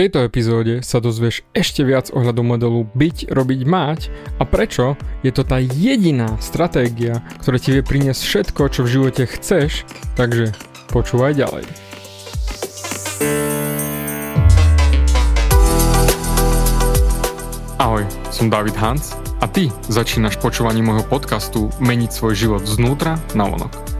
tejto epizóde sa dozvieš ešte viac ohľadom modelu byť, robiť, mať a prečo je to tá jediná stratégia, ktorá ti vie priniesť všetko, čo v živote chceš, takže počúvaj ďalej. Ahoj, som David Hans a ty začínaš počúvanie môjho podcastu Meniť svoj život znútra na vonok.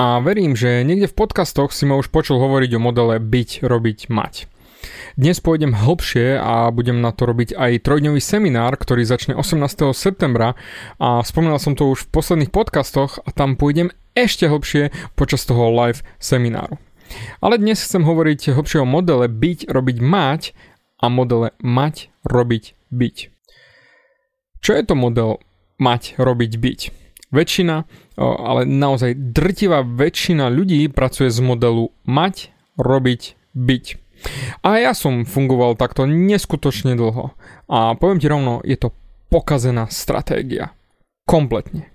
a verím, že niekde v podcastoch si ma už počul hovoriť o modele byť, robiť, mať. Dnes pôjdem hlbšie a budem na to robiť aj trojdňový seminár, ktorý začne 18. septembra a spomínal som to už v posledných podcastoch a tam pôjdem ešte hlbšie počas toho live semináru. Ale dnes chcem hovoriť hlbšie o modele byť, robiť, mať a modele mať, robiť, byť. Čo je to model mať, robiť, byť? Väčšina, ale naozaj drtivá väčšina ľudí pracuje z modelu mať, robiť, byť. A ja som fungoval takto neskutočne dlho. A poviem ti rovno, je to pokazená stratégia. Kompletne.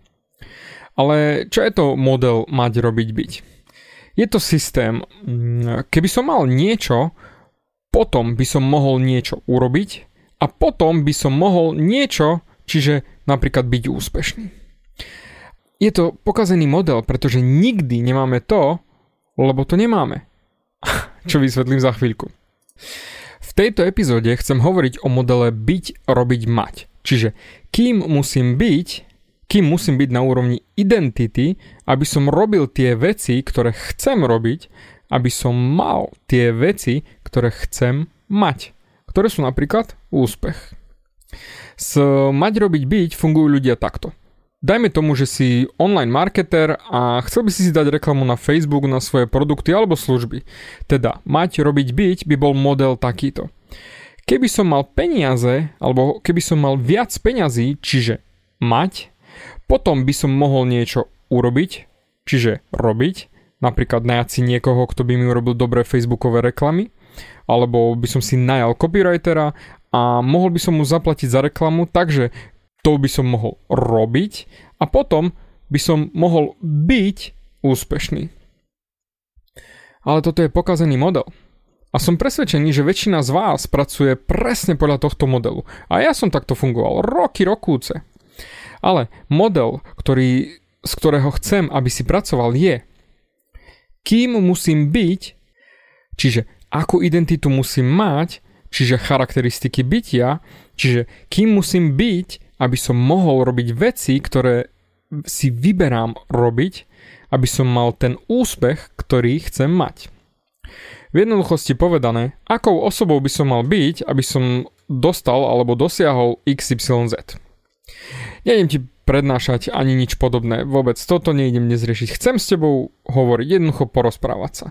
Ale čo je to model mať, robiť, byť? Je to systém, mm, keby som mal niečo, potom by som mohol niečo urobiť a potom by som mohol niečo, čiže napríklad byť úspešný. Je to pokazený model, pretože nikdy nemáme to, lebo to nemáme. čo vysvetlím za chvíľku. V tejto epizóde chcem hovoriť o modele byť, robiť, mať. Čiže kým musím byť, kým musím byť na úrovni identity, aby som robil tie veci, ktoré chcem robiť, aby som mal tie veci, ktoré chcem mať, ktoré sú napríklad úspech. S mať, robiť, byť fungujú ľudia takto – Dajme tomu, že si online marketer a chcel by si si dať reklamu na Facebook na svoje produkty alebo služby. Teda mať, robiť, byť by bol model takýto. Keby som mal peniaze, alebo keby som mal viac peňazí, čiže mať, potom by som mohol niečo urobiť, čiže robiť, napríklad najať si niekoho, kto by mi urobil dobré facebookové reklamy, alebo by som si najal copywritera a mohol by som mu zaplatiť za reklamu, takže to by som mohol robiť a potom by som mohol byť úspešný. Ale toto je pokazený model. A som presvedčený, že väčšina z vás pracuje presne podľa tohto modelu. A ja som takto fungoval roky, rokúce. Ale model, ktorý, z ktorého chcem, aby si pracoval, je, kým musím byť, čiže akú identitu musím mať, čiže charakteristiky bytia, čiže kým musím byť, aby som mohol robiť veci, ktoré si vyberám robiť, aby som mal ten úspech, ktorý chcem mať. V jednoduchosti povedané, akou osobou by som mal byť, aby som dostal alebo dosiahol XYZ. Nejdem ti prednášať ani nič podobné, vôbec toto nejdem dnes riešiť. Chcem s tebou hovoriť, jednoducho porozprávať sa.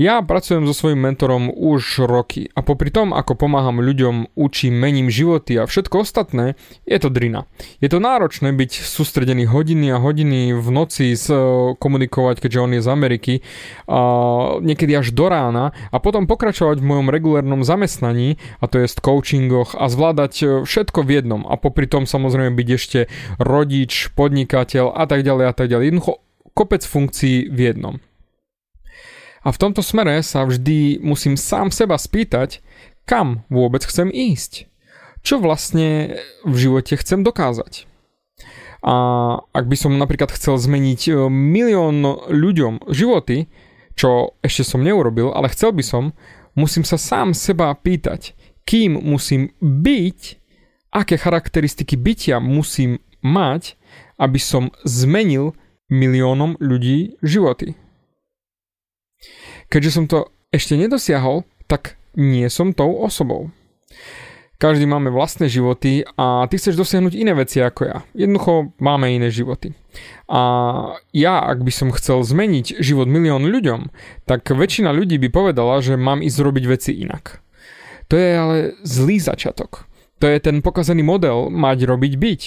Ja pracujem so svojím mentorom už roky a popri tom, ako pomáham ľuďom, učím, mením životy a všetko ostatné, je to drina. Je to náročné byť sústredený hodiny a hodiny v noci s, komunikovať, keďže on je z Ameriky, a niekedy až do rána a potom pokračovať v mojom regulárnom zamestnaní, a to je v coachingoch a zvládať e, všetko v jednom a popri tom samozrejme byť ešte rodič, podnikateľ a tak ďalej a tak ďalej. Jednoducho kopec funkcií v jednom. A v tomto smere sa vždy musím sám seba spýtať, kam vôbec chcem ísť. Čo vlastne v živote chcem dokázať. A ak by som napríklad chcel zmeniť e, milión ľuďom životy, čo ešte som neurobil, ale chcel by som, musím sa sám seba pýtať, kým musím byť, aké charakteristiky bytia musím mať, aby som zmenil miliónom ľudí životy. Keďže som to ešte nedosiahol, tak nie som tou osobou. Každý máme vlastné životy a ty chceš dosiahnuť iné veci ako ja. Jednoducho máme iné životy. A ja, ak by som chcel zmeniť život milión ľuďom, tak väčšina ľudí by povedala, že mám ísť robiť veci inak. To je ale zlý začiatok. To je ten pokazaný model mať robiť byť.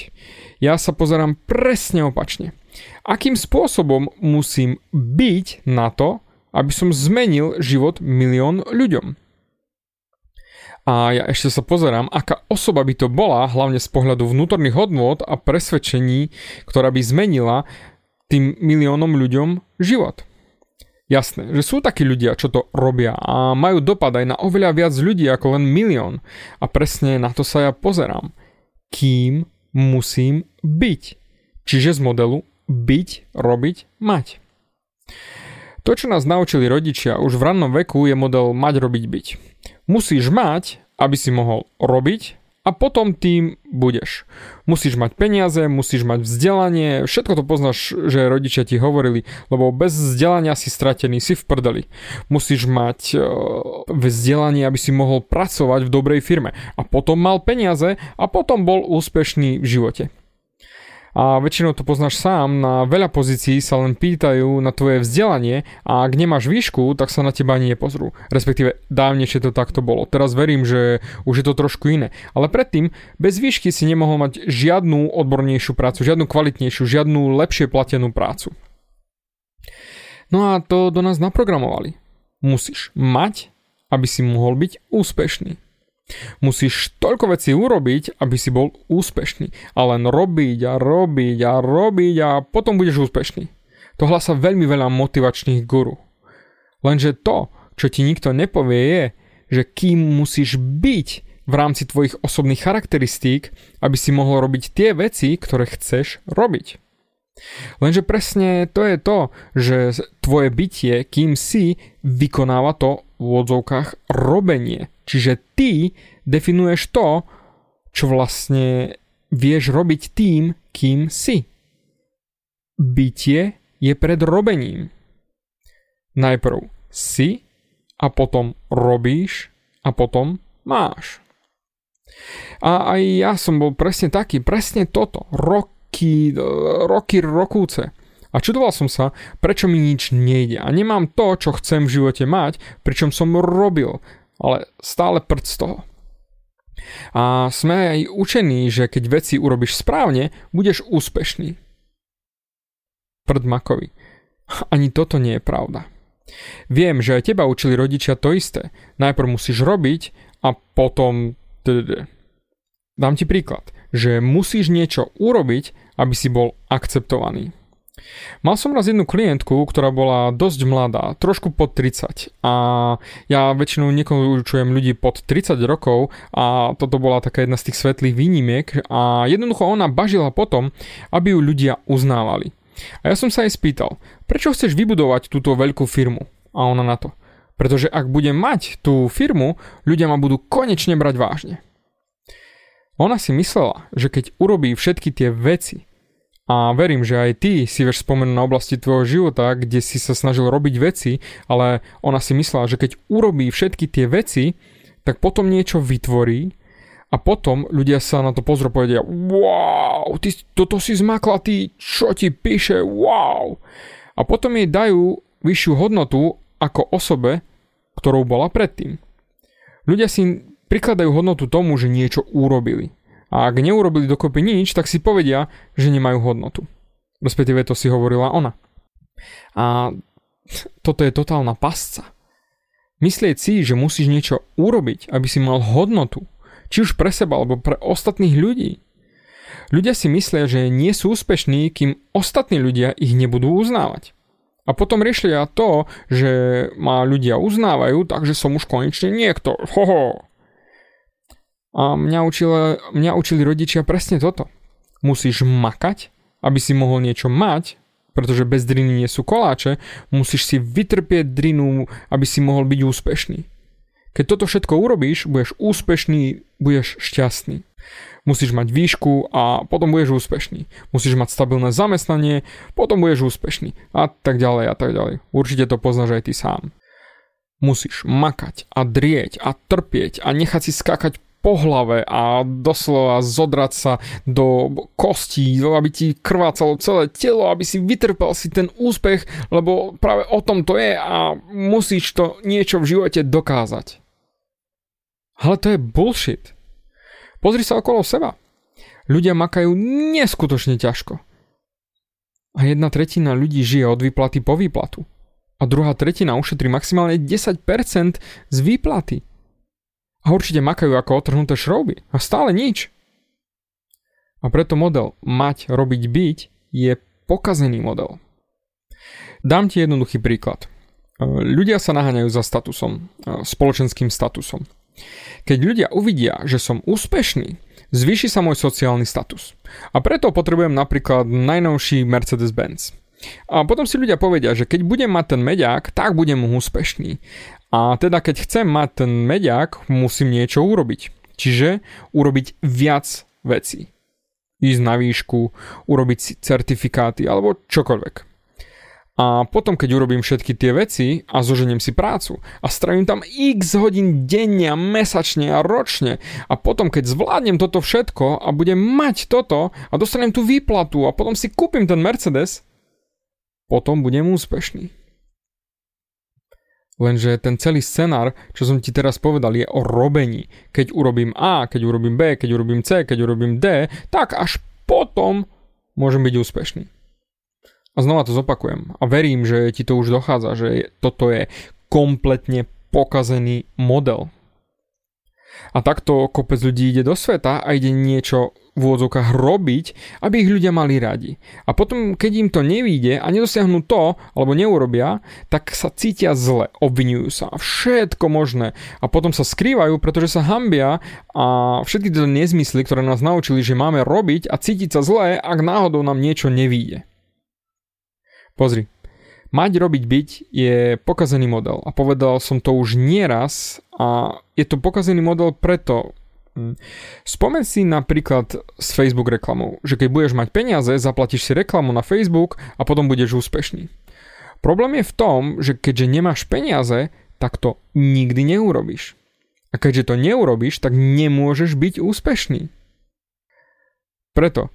Ja sa pozerám presne opačne. Akým spôsobom musím byť na to, aby som zmenil život milión ľuďom? A ja ešte sa pozerám, aká osoba by to bola, hlavne z pohľadu vnútorných hodnôt a presvedčení, ktorá by zmenila tým miliónom ľuďom život. Jasné, že sú takí ľudia, čo to robia a majú dopad aj na oveľa viac ľudí ako len milión. A presne na to sa ja pozerám. Kým musím byť? Čiže z modelu byť, robiť, mať. To, čo nás naučili rodičia už v rannom veku, je model mať, robiť, byť. Musíš mať, aby si mohol robiť a potom tým budeš. Musíš mať peniaze, musíš mať vzdelanie, všetko to poznáš, že rodičia ti hovorili, lebo bez vzdelania si stratený, si v prdeli. Musíš mať uh, vzdelanie, aby si mohol pracovať v dobrej firme a potom mal peniaze a potom bol úspešný v živote a väčšinou to poznáš sám, na veľa pozícií sa len pýtajú na tvoje vzdelanie a ak nemáš výšku, tak sa na teba ani nepozrú. Respektíve dávnejšie to takto bolo. Teraz verím, že už je to trošku iné. Ale predtým bez výšky si nemohol mať žiadnu odbornejšiu prácu, žiadnu kvalitnejšiu, žiadnu lepšie platenú prácu. No a to do nás naprogramovali. Musíš mať, aby si mohol byť úspešný. Musíš toľko vecí urobiť, aby si bol úspešný. A len robiť a robiť a robiť a potom budeš úspešný. To hlasa veľmi veľa motivačných guru. Lenže to, čo ti nikto nepovie je, že kým musíš byť v rámci tvojich osobných charakteristík, aby si mohol robiť tie veci, ktoré chceš robiť. Lenže presne to je to, že tvoje bytie, kým si, vykonáva to v odzovkách robenie. Čiže ty definuješ to, čo vlastne vieš robiť tým, kým si. Bytie je pred robením. Najprv si a potom robíš a potom máš. A aj ja som bol presne taký, presne toto. Roky, roky, rokúce. A čudoval som sa, prečo mi nič nejde a nemám to, čo chcem v živote mať, pričom som robil ale stále prd z toho. A sme aj učení, že keď veci urobíš správne, budeš úspešný. Prd makovi. Ani toto nie je pravda. Viem, že aj teba učili rodičia to isté. Najprv musíš robiť a potom... Dám ti príklad, že musíš niečo urobiť, aby si bol akceptovaný. Mal som raz jednu klientku, ktorá bola dosť mladá, trošku pod 30 a ja väčšinou nekoučujem ľudí pod 30 rokov a toto bola taká jedna z tých svetlých výnimiek a jednoducho ona bažila potom, aby ju ľudia uznávali. A ja som sa jej spýtal, prečo chceš vybudovať túto veľkú firmu? A ona na to. Pretože ak budem mať tú firmu, ľudia ma budú konečne brať vážne. Ona si myslela, že keď urobí všetky tie veci, a verím, že aj ty si vieš spomenúť na oblasti tvojho života, kde si sa snažil robiť veci, ale ona si myslela, že keď urobí všetky tie veci, tak potom niečo vytvorí a potom ľudia sa na to pozrú a povedia wow, ty, toto si zmakla, ty, čo ti píše, wow. A potom jej dajú vyššiu hodnotu ako osobe, ktorou bola predtým. Ľudia si prikladajú hodnotu tomu, že niečo urobili. A ak neurobili dokopy nič, tak si povedia, že nemajú hodnotu. Respektíve to si hovorila ona. A toto je totálna pasca. Myslieť si, že musíš niečo urobiť, aby si mal hodnotu, či už pre seba alebo pre ostatných ľudí. Ľudia si myslia, že nie sú úspešní, kým ostatní ľudia ich nebudú uznávať. A potom riešia to, že ma ľudia uznávajú, takže som už konečne niekto. Hoho. A mňa, učili, mňa učili rodičia presne toto. Musíš makať, aby si mohol niečo mať, pretože bez driny nie sú koláče, musíš si vytrpieť drinu, aby si mohol byť úspešný. Keď toto všetko urobíš, budeš úspešný, budeš šťastný. Musíš mať výšku a potom budeš úspešný. Musíš mať stabilné zamestnanie, potom budeš úspešný. A tak ďalej a tak ďalej. Určite to poznáš aj ty sám. Musíš makať a drieť a trpieť a nechať si skákať po hlave a doslova zodrať sa do kostí, aby ti krvácalo celé telo, aby si vytrpel si ten úspech, lebo práve o tom to je a musíš to niečo v živote dokázať. Ale to je bullshit. Pozri sa okolo seba. Ľudia makajú neskutočne ťažko. A jedna tretina ľudí žije od výplaty po výplatu. A druhá tretina ušetrí maximálne 10% z výplaty. A určite makajú ako otrhnuté šrouby. A stále nič. A preto model mať, robiť, byť je pokazený model. Dám ti jednoduchý príklad. Ľudia sa naháňajú za statusom, spoločenským statusom. Keď ľudia uvidia, že som úspešný, zvýši sa môj sociálny status. A preto potrebujem napríklad najnovší Mercedes-Benz. A potom si ľudia povedia, že keď budem mať ten mediák, tak budem úspešný. A teda keď chcem mať ten mediák, musím niečo urobiť. Čiže urobiť viac vecí. Ísť na výšku, urobiť si certifikáty alebo čokoľvek. A potom, keď urobím všetky tie veci a zoženiem si prácu a strávim tam x hodín denne a mesačne a ročne a potom, keď zvládnem toto všetko a budem mať toto a dostanem tú výplatu a potom si kúpim ten Mercedes, potom budem úspešný. Lenže ten celý scenár, čo som ti teraz povedal, je o robení. Keď urobím A, keď urobím B, keď urobím C, keď urobím D, tak až potom môžem byť úspešný. A znova to zopakujem. A verím, že ti to už dochádza, že toto je kompletne pokazený model. A takto kopec ľudí ide do sveta a ide niečo v úvodzovkách robiť, aby ich ľudia mali radi. A potom, keď im to nevíde a nedosiahnu to, alebo neurobia, tak sa cítia zle, obvinujú sa a všetko možné. A potom sa skrývajú, pretože sa hambia a všetky tie nezmysly, ktoré nás naučili, že máme robiť a cítiť sa zle, ak náhodou nám niečo nevíde. Pozri, mať robiť byť je pokazený model a povedal som to už nieraz a je to pokazený model preto, hm, Spomen si napríklad s Facebook reklamou, že keď budeš mať peniaze, zaplatíš si reklamu na Facebook a potom budeš úspešný. Problém je v tom, že keďže nemáš peniaze, tak to nikdy neurobiš. A keďže to neurobiš, tak nemôžeš byť úspešný. Preto,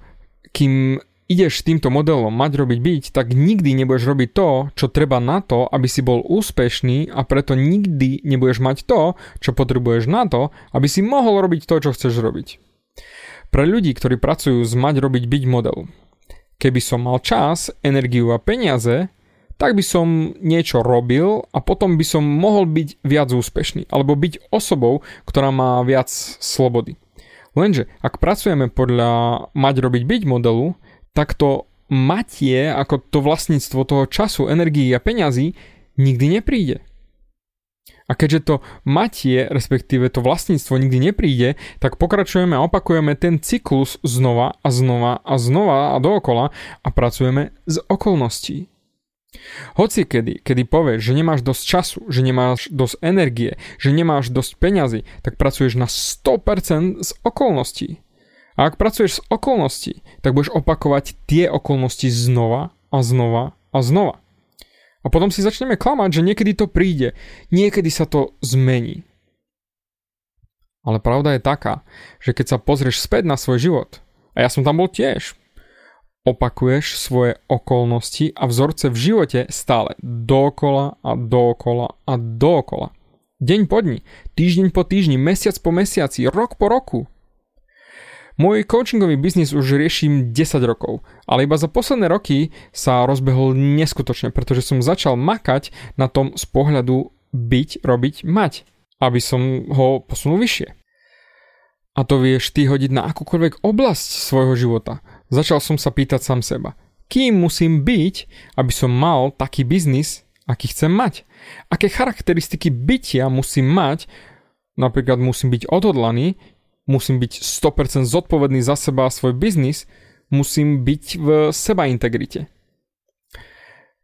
kým ideš týmto modelom mať robiť byť, tak nikdy nebudeš robiť to, čo treba na to, aby si bol úspešný a preto nikdy nebudeš mať to, čo potrebuješ na to, aby si mohol robiť to, čo chceš robiť. Pre ľudí, ktorí pracujú s mať robiť byť modelu. Keby som mal čas, energiu a peniaze, tak by som niečo robil a potom by som mohol byť viac úspešný alebo byť osobou, ktorá má viac slobody. Lenže ak pracujeme podľa mať robiť byť modelu, tak to matie ako to vlastníctvo toho času, energii a peňazí nikdy nepríde. A keďže to matie, respektíve to vlastníctvo nikdy nepríde, tak pokračujeme a opakujeme ten cyklus znova a znova a znova a dookola a pracujeme z okolností. Hoci kedy, kedy povieš, že nemáš dosť času, že nemáš dosť energie, že nemáš dosť peňazí, tak pracuješ na 100% z okolností. A ak pracuješ z okolností, tak budeš opakovať tie okolnosti znova a znova a znova. A potom si začneme klamať, že niekedy to príde, niekedy sa to zmení. Ale pravda je taká, že keď sa pozrieš späť na svoj život, a ja som tam bol tiež, opakuješ svoje okolnosti a vzorce v živote stále dokola a dokola a dokola. Deň po dni, týždeň po týždni, mesiac po mesiaci, rok po roku – môj coachingový biznis už riešim 10 rokov, ale iba za posledné roky sa rozbehol neskutočne, pretože som začal makať na tom z pohľadu byť, robiť, mať, aby som ho posunul vyššie. A to vieš ty hodiť na akúkoľvek oblasť svojho života. Začal som sa pýtať sám seba, kým musím byť, aby som mal taký biznis, aký chcem mať. Aké charakteristiky bytia musím mať, napríklad musím byť odhodlaný, musím byť 100% zodpovedný za seba a svoj biznis, musím byť v seba integrite.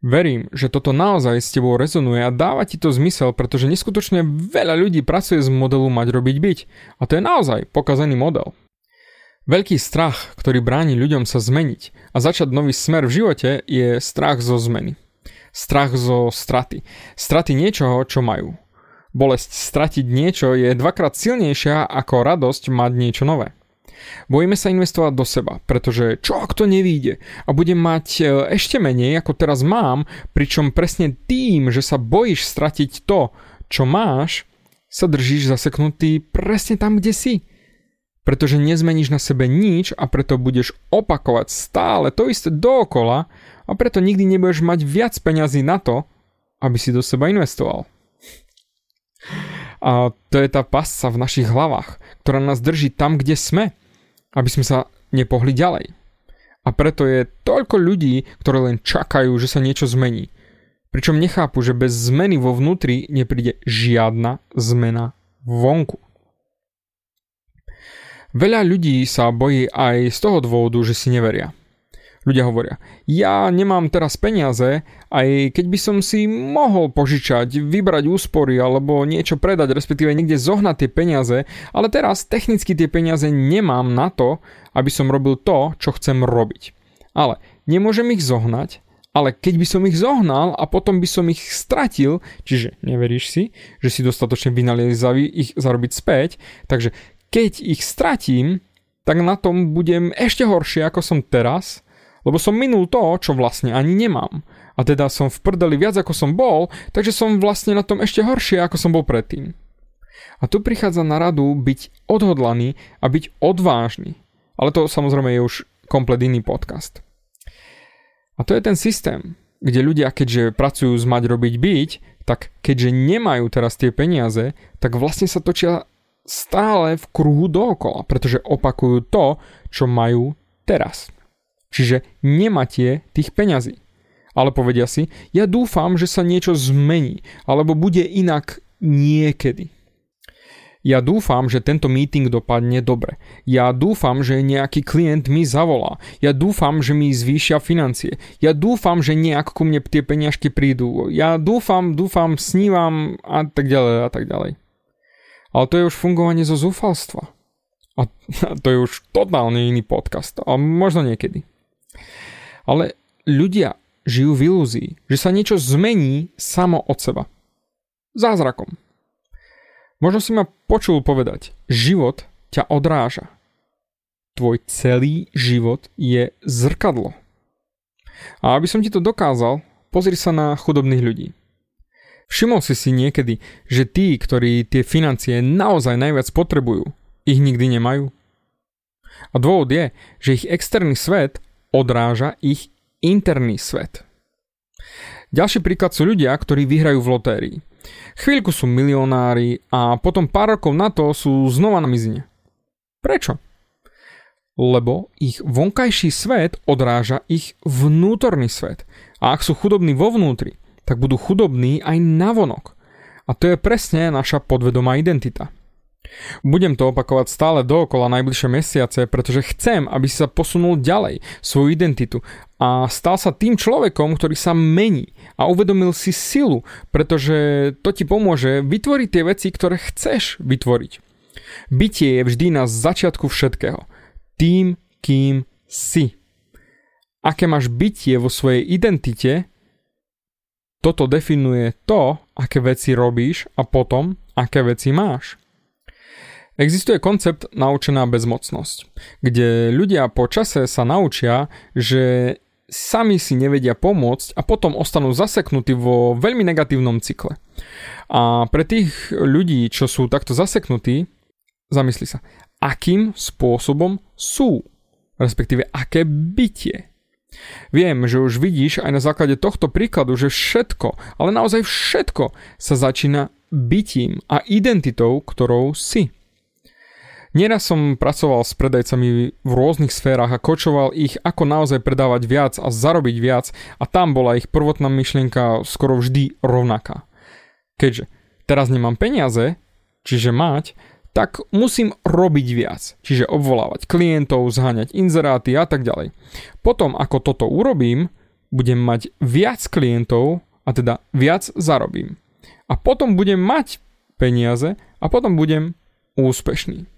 Verím, že toto naozaj s tebou rezonuje a dáva ti to zmysel, pretože neskutočne veľa ľudí pracuje z modelu mať robiť byť. A to je naozaj pokazený model. Veľký strach, ktorý bráni ľuďom sa zmeniť a začať nový smer v živote, je strach zo zmeny. Strach zo straty. Straty niečoho, čo majú. Bolesť stratiť niečo je dvakrát silnejšia ako radosť mať niečo nové. Bojíme sa investovať do seba, pretože čo ak to nevíde a budem mať e, ešte menej ako teraz mám, pričom presne tým, že sa bojíš stratiť to, čo máš, sa držíš zaseknutý presne tam, kde si pretože nezmeníš na sebe nič a preto budeš opakovať stále to isté dookola a preto nikdy nebudeš mať viac peňazí na to, aby si do seba investoval. A to je tá pasca v našich hlavách, ktorá nás drží tam, kde sme, aby sme sa nepohli ďalej. A preto je toľko ľudí, ktorí len čakajú, že sa niečo zmení. Pričom nechápu, že bez zmeny vo vnútri nepríde žiadna zmena vonku. Veľa ľudí sa bojí aj z toho dôvodu, že si neveria. Ľudia hovoria, ja nemám teraz peniaze, aj keď by som si mohol požičať, vybrať úspory alebo niečo predať, respektíve niekde zohnať tie peniaze, ale teraz technicky tie peniaze nemám na to, aby som robil to, čo chcem robiť. Ale nemôžem ich zohnať, ale keď by som ich zohnal a potom by som ich stratil, čiže neveríš si, že si dostatočne vynaliezavý ich zarobiť späť, takže keď ich stratím, tak na tom budem ešte horšie ako som teraz, lebo som minul to, čo vlastne ani nemám. A teda som v prdeli viac ako som bol, takže som vlastne na tom ešte horšie ako som bol predtým. A tu prichádza na radu byť odhodlaný a byť odvážny. Ale to samozrejme je už komplet iný podcast. A to je ten systém, kde ľudia, keďže pracujú z mať robiť byť, tak keďže nemajú teraz tie peniaze, tak vlastne sa točia stále v kruhu dookola, pretože opakujú to, čo majú teraz. Čiže nemáte tých peňazí. Ale povedia si, ja dúfam, že sa niečo zmení, alebo bude inak niekedy. Ja dúfam, že tento meeting dopadne dobre. Ja dúfam, že nejaký klient mi zavolá. Ja dúfam, že mi zvýšia financie. Ja dúfam, že nejak ku mne tie peniažky prídu. Ja dúfam, dúfam, snívam a tak ďalej a tak ďalej. Ale to je už fungovanie zo zúfalstva. A to je už totálne iný podcast. A možno niekedy. Ale ľudia žijú v ilúzii, že sa niečo zmení samo od seba. Zázrakom. Možno si ma počul povedať, život ťa odráža. Tvoj celý život je zrkadlo. A aby som ti to dokázal, pozri sa na chudobných ľudí. Všimol si si niekedy, že tí, ktorí tie financie naozaj najviac potrebujú, ich nikdy nemajú? A dôvod je, že ich externý svet odráža ich interný svet. Ďalší príklad sú ľudia, ktorí vyhrajú v lotérii. Chvíľku sú milionári a potom pár rokov na to sú znova na mizine. Prečo? Lebo ich vonkajší svet odráža ich vnútorný svet. A ak sú chudobní vo vnútri, tak budú chudobní aj navonok. A to je presne naša podvedomá identita. Budem to opakovať stále dookola najbližšie mesiace, pretože chcem, aby si sa posunul ďalej svoju identitu a stal sa tým človekom, ktorý sa mení a uvedomil si silu, pretože to ti pomôže vytvoriť tie veci, ktoré chceš vytvoriť. Bytie je vždy na začiatku všetkého. Tým, kým si. Aké máš bytie vo svojej identite, toto definuje to, aké veci robíš a potom, aké veci máš. Existuje koncept naučená bezmocnosť, kde ľudia po čase sa naučia, že sami si nevedia pomôcť a potom ostanú zaseknutí vo veľmi negatívnom cykle. A pre tých ľudí, čo sú takto zaseknutí, zamysli sa, akým spôsobom sú, respektíve aké bytie Viem, že už vidíš aj na základe tohto príkladu, že všetko, ale naozaj všetko sa začína bytím a identitou, ktorou si. Nieraz som pracoval s predajcami v rôznych sférach a kočoval ich, ako naozaj predávať viac a zarobiť viac a tam bola ich prvotná myšlienka skoro vždy rovnaká. Keďže teraz nemám peniaze, čiže mať, tak musím robiť viac. Čiže obvolávať klientov, zháňať inzeráty a tak ďalej. Potom, ako toto urobím, budem mať viac klientov a teda viac zarobím. A potom budem mať peniaze a potom budem úspešný.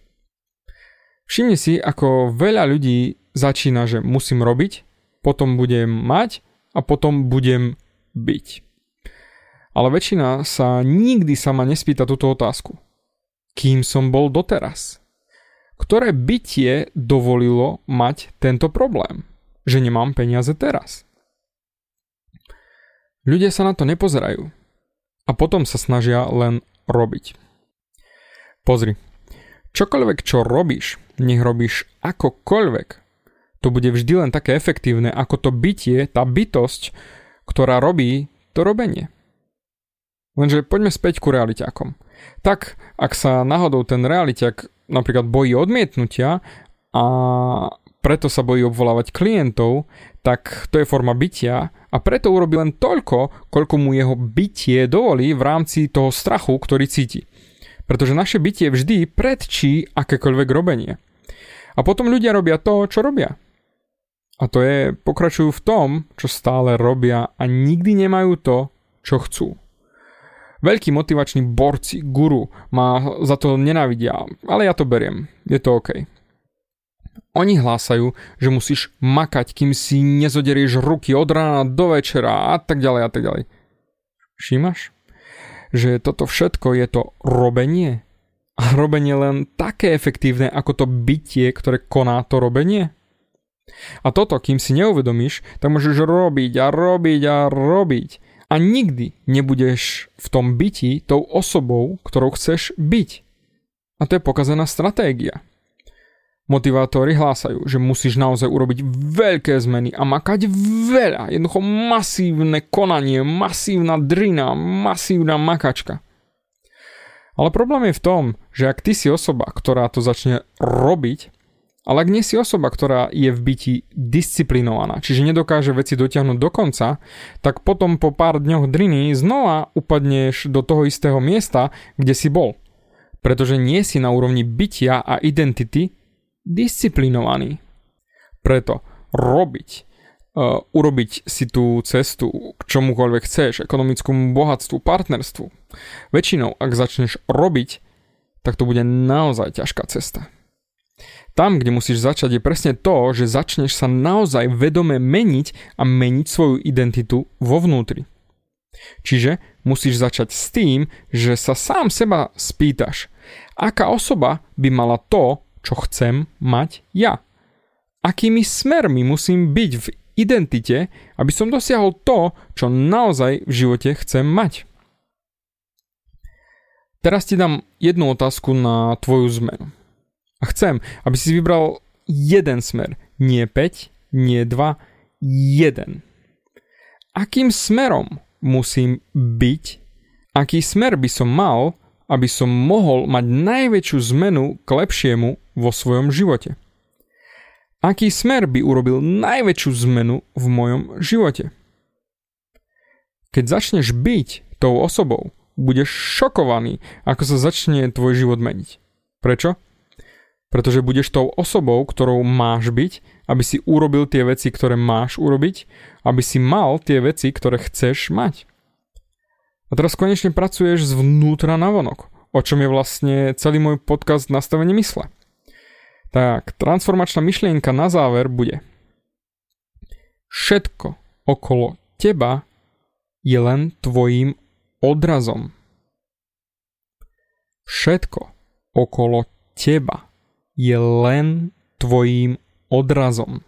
Všimni si, ako veľa ľudí začína, že musím robiť, potom budem mať a potom budem byť. Ale väčšina sa nikdy sama nespýta túto otázku. Kým som bol doteraz? Ktoré bytie dovolilo mať tento problém? Že nemám peniaze teraz. Ľudia sa na to nepozerajú a potom sa snažia len robiť. Pozri, čokoľvek čo robíš, nech robíš akokoľvek, to bude vždy len také efektívne ako to bytie, tá bytosť, ktorá robí to robenie. Lenže poďme späť ku realiťakom. Tak, ak sa náhodou ten realiťak napríklad bojí odmietnutia a preto sa bojí obvolávať klientov, tak to je forma bytia a preto urobí len toľko, koľko mu jeho bytie dovolí v rámci toho strachu, ktorý cíti. Pretože naše bytie vždy predčí akékoľvek robenie. A potom ľudia robia to, čo robia. A to je, pokračujú v tom, čo stále robia a nikdy nemajú to, čo chcú. Veľkí motivační borci, guru ma za to nenávidia, ale ja to beriem. Je to OK. Oni hlásajú, že musíš makať, kým si nezoderieš ruky od rána do večera a tak ďalej a tak ďalej. Všímaš? Že toto všetko je to robenie? A robenie len také efektívne ako to bytie, ktoré koná to robenie? A toto, kým si neuvedomíš, tak môžeš robiť a robiť a robiť. A nikdy nebudeš v tom byti tou osobou, ktorou chceš byť. A to je pokazaná stratégia. Motivátori hlásajú, že musíš naozaj urobiť veľké zmeny a makať veľa, jednoducho masívne konanie, masívna drina, masívna makačka. Ale problém je v tom, že ak ty si osoba, ktorá to začne robiť, ale ak nie si osoba, ktorá je v byti disciplinovaná, čiže nedokáže veci dotiahnuť do konca, tak potom po pár dňoch driny znova upadneš do toho istého miesta, kde si bol. Pretože nie si na úrovni bytia a identity disciplinovaný. Preto robiť uh, urobiť si tú cestu k čomukoľvek chceš, ekonomickému bohatstvu, partnerstvu. Väčšinou, ak začneš robiť, tak to bude naozaj ťažká cesta. Tam, kde musíš začať, je presne to, že začneš sa naozaj vedome meniť a meniť svoju identitu vo vnútri. Čiže musíš začať s tým, že sa sám seba spýtaš, aká osoba by mala to, čo chcem mať ja akými smermi musím byť v identite, aby som dosiahol to, čo naozaj v živote chcem mať. Teraz ti dám jednu otázku na tvoju zmenu. A chcem, aby si vybral jeden smer, nie 5, nie 2, jeden. Akým smerom musím byť, aký smer by som mal, aby som mohol mať najväčšiu zmenu k lepšiemu vo svojom živote. Aký smer by urobil najväčšiu zmenu v mojom živote? Keď začneš byť tou osobou, budeš šokovaný, ako sa začne tvoj život meniť. Prečo? Pretože budeš tou osobou, ktorou máš byť, aby si urobil tie veci, ktoré máš urobiť, aby si mal tie veci, ktoré chceš mať. A teraz konečne pracuješ zvnútra na vonok, o čom je vlastne celý môj podcast nastavenie mysle. Tak, transformačná myšlienka na záver bude. Všetko okolo teba je len tvojim odrazom. Všetko okolo teba je len tvojim odrazom.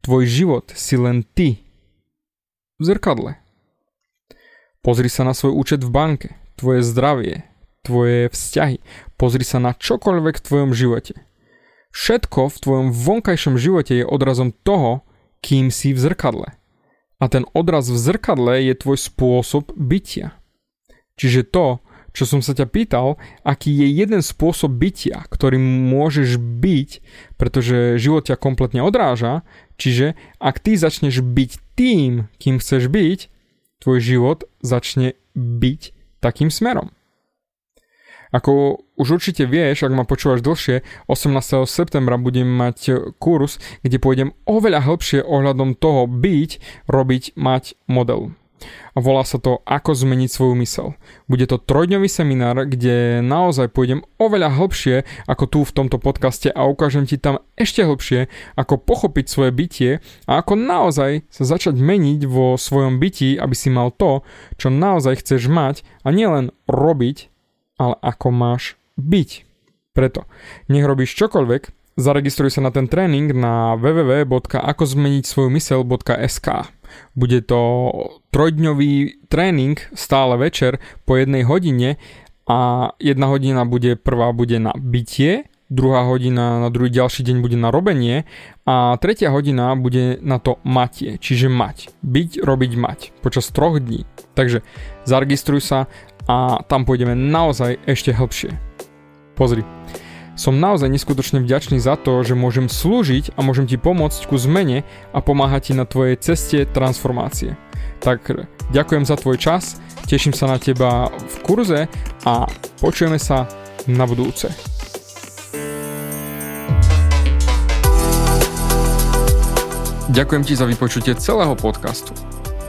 Tvoj život si len ty v zrkadle. Pozri sa na svoj účet v banke, tvoje zdravie, tvoje vzťahy. Pozri sa na čokoľvek v tvojom živote. Všetko v tvojom vonkajšom živote je odrazom toho, kým si v zrkadle. A ten odraz v zrkadle je tvoj spôsob bytia. Čiže to, čo som sa ťa pýtal, aký je jeden spôsob bytia, ktorým môžeš byť, pretože život ťa kompletne odráža, čiže ak ty začneš byť tým, kým chceš byť, tvoj život začne byť takým smerom. Ako už určite vieš, ak ma počúvaš dlhšie, 18. septembra budem mať kurz, kde pôjdem oveľa hĺbšie ohľadom toho byť, robiť, mať model. a volá sa to Ako zmeniť svoju mysel. Bude to trojdňový seminár, kde naozaj pôjdem oveľa hlbšie ako tu v tomto podcaste a ukážem ti tam ešte hlbšie, ako pochopiť svoje bytie a ako naozaj sa začať meniť vo svojom byti, aby si mal to, čo naozaj chceš mať a nielen robiť, ale ako máš byť. Preto, nech robíš čokoľvek, Zaregistruj sa na ten tréning na www.akozmeniť Bude to trojdňový tréning stále večer po jednej hodine a jedna hodina bude, prvá bude na bytie, druhá hodina na druhý ďalší deň bude na robenie a tretia hodina bude na to matie, čiže mať. Byť, robiť, mať počas troch dní. Takže zaregistruj sa a tam pôjdeme naozaj ešte hlbšie. Pozri, som naozaj neskutočne vďačný za to, že môžem slúžiť a môžem ti pomôcť ku zmene a pomáhať ti na tvojej ceste transformácie. Tak ďakujem za tvoj čas, teším sa na teba v kurze a počujeme sa na budúce. Ďakujem ti za vypočutie celého podcastu.